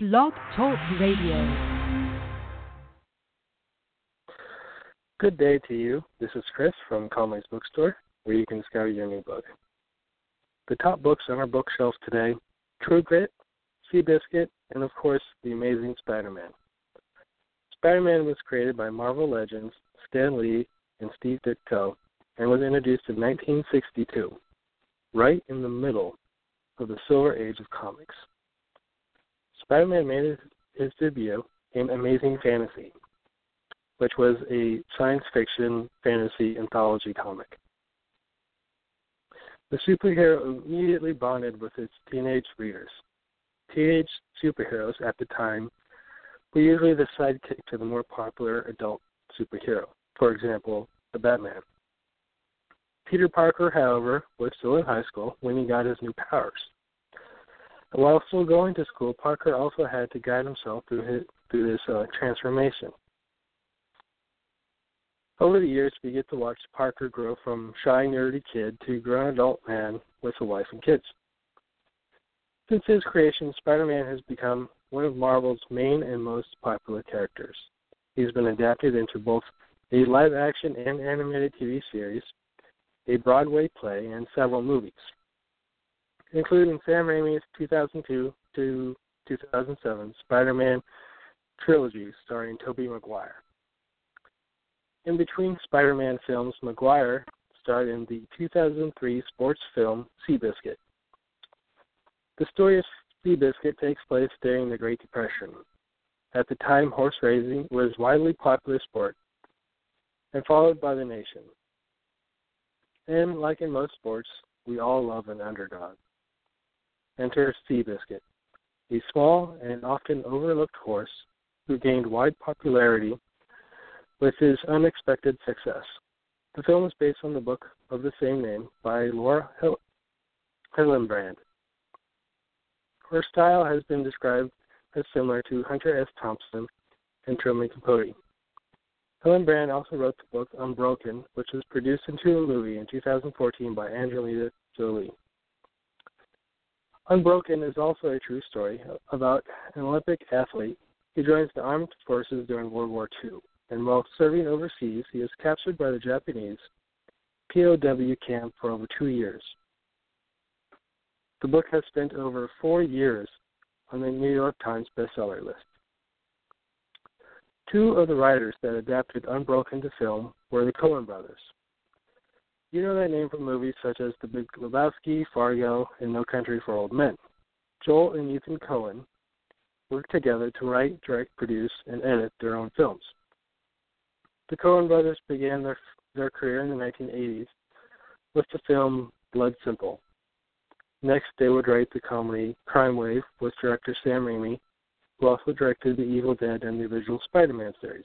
Blog Talk Radio. Good day to you. This is Chris from Conley's Bookstore, where you can discover your new book. The top books on our bookshelf today True Grit, Seabiscuit, and of course, The Amazing Spider Man. Spider Man was created by Marvel Legends Stan Lee and Steve Ditko and was introduced in 1962, right in the middle of the Silver Age of comics. Spider-Man made his debut in Amazing Fantasy, which was a science fiction fantasy anthology comic. The superhero immediately bonded with his teenage readers. Teenage superheroes at the time were usually the sidekick to the more popular adult superhero, for example, the Batman. Peter Parker, however, was still in high school when he got his new powers. While still going to school, Parker also had to guide himself through his through this uh, transformation. Over the years, we get to watch Parker grow from shy, nerdy kid to grown adult man with a wife and kids. Since his creation, Spider-Man has become one of Marvel's main and most popular characters. He's been adapted into both a live-action and animated TV series, a Broadway play, and several movies including Sam Raimi's 2002 to 2007 Spider-Man trilogy starring Tobey Maguire. In between Spider-Man films, Maguire starred in the 2003 sports film Seabiscuit. The story of Seabiscuit takes place during the Great Depression. At the time, horse racing was widely popular sport and followed by the nation. And like in most sports, we all love an underdog. Enter Seabiscuit, a small and often overlooked horse who gained wide popularity with his unexpected success. The film is based on the book of the same name by Laura Hillenbrand. Her style has been described as similar to Hunter S. Thompson and Truman Capote. Hillenbrand also wrote the book Unbroken, which was produced into a movie in 2014 by Angelina Jolie. Unbroken is also a true story about an Olympic athlete who joins the armed forces during World War II, and while serving overseas, he is captured by the Japanese POW camp for over two years. The book has spent over four years on the New York Times bestseller list. Two of the writers that adapted Unbroken to film were the Coen brothers. You know that name from movies such as The Big Lebowski, Fargo, and No Country for Old Men. Joel and Ethan Coen worked together to write, direct, produce, and edit their own films. The Coen brothers began their their career in the 1980s with the film Blood Simple. Next, they would write the comedy Crime Wave with director Sam Raimi, who also directed The Evil Dead and the original Spider-Man series.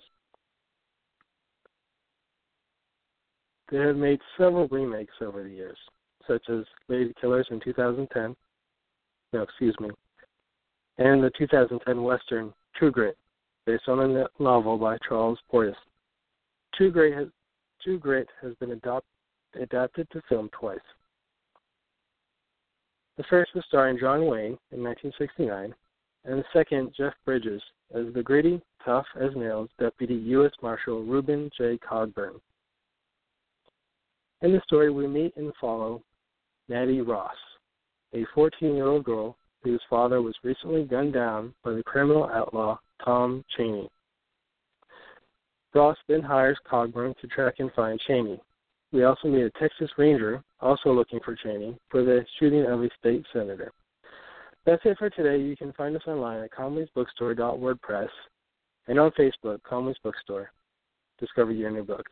They have made several remakes over the years, such as Lady Killers in 2010. No, excuse me. And the 2010 Western True Grit, based on a novel by Charles Portis. True Grit has, True Grit has been adopt, adapted to film twice. The first was starring John Wayne in 1969, and the second, Jeff Bridges, as the gritty, tough as nails Deputy U.S. Marshal Reuben J. Cogburn. In the story, we meet and follow Mattie Ross, a 14 year old girl whose father was recently gunned down by the criminal outlaw Tom Chaney. Ross then hires Cogburn to track and find Chaney. We also meet a Texas Ranger, also looking for Chaney, for the shooting of a state senator. That's it for today. You can find us online at conleysbookstore.wordpress and on Facebook, Conley's Bookstore. Discover your new book.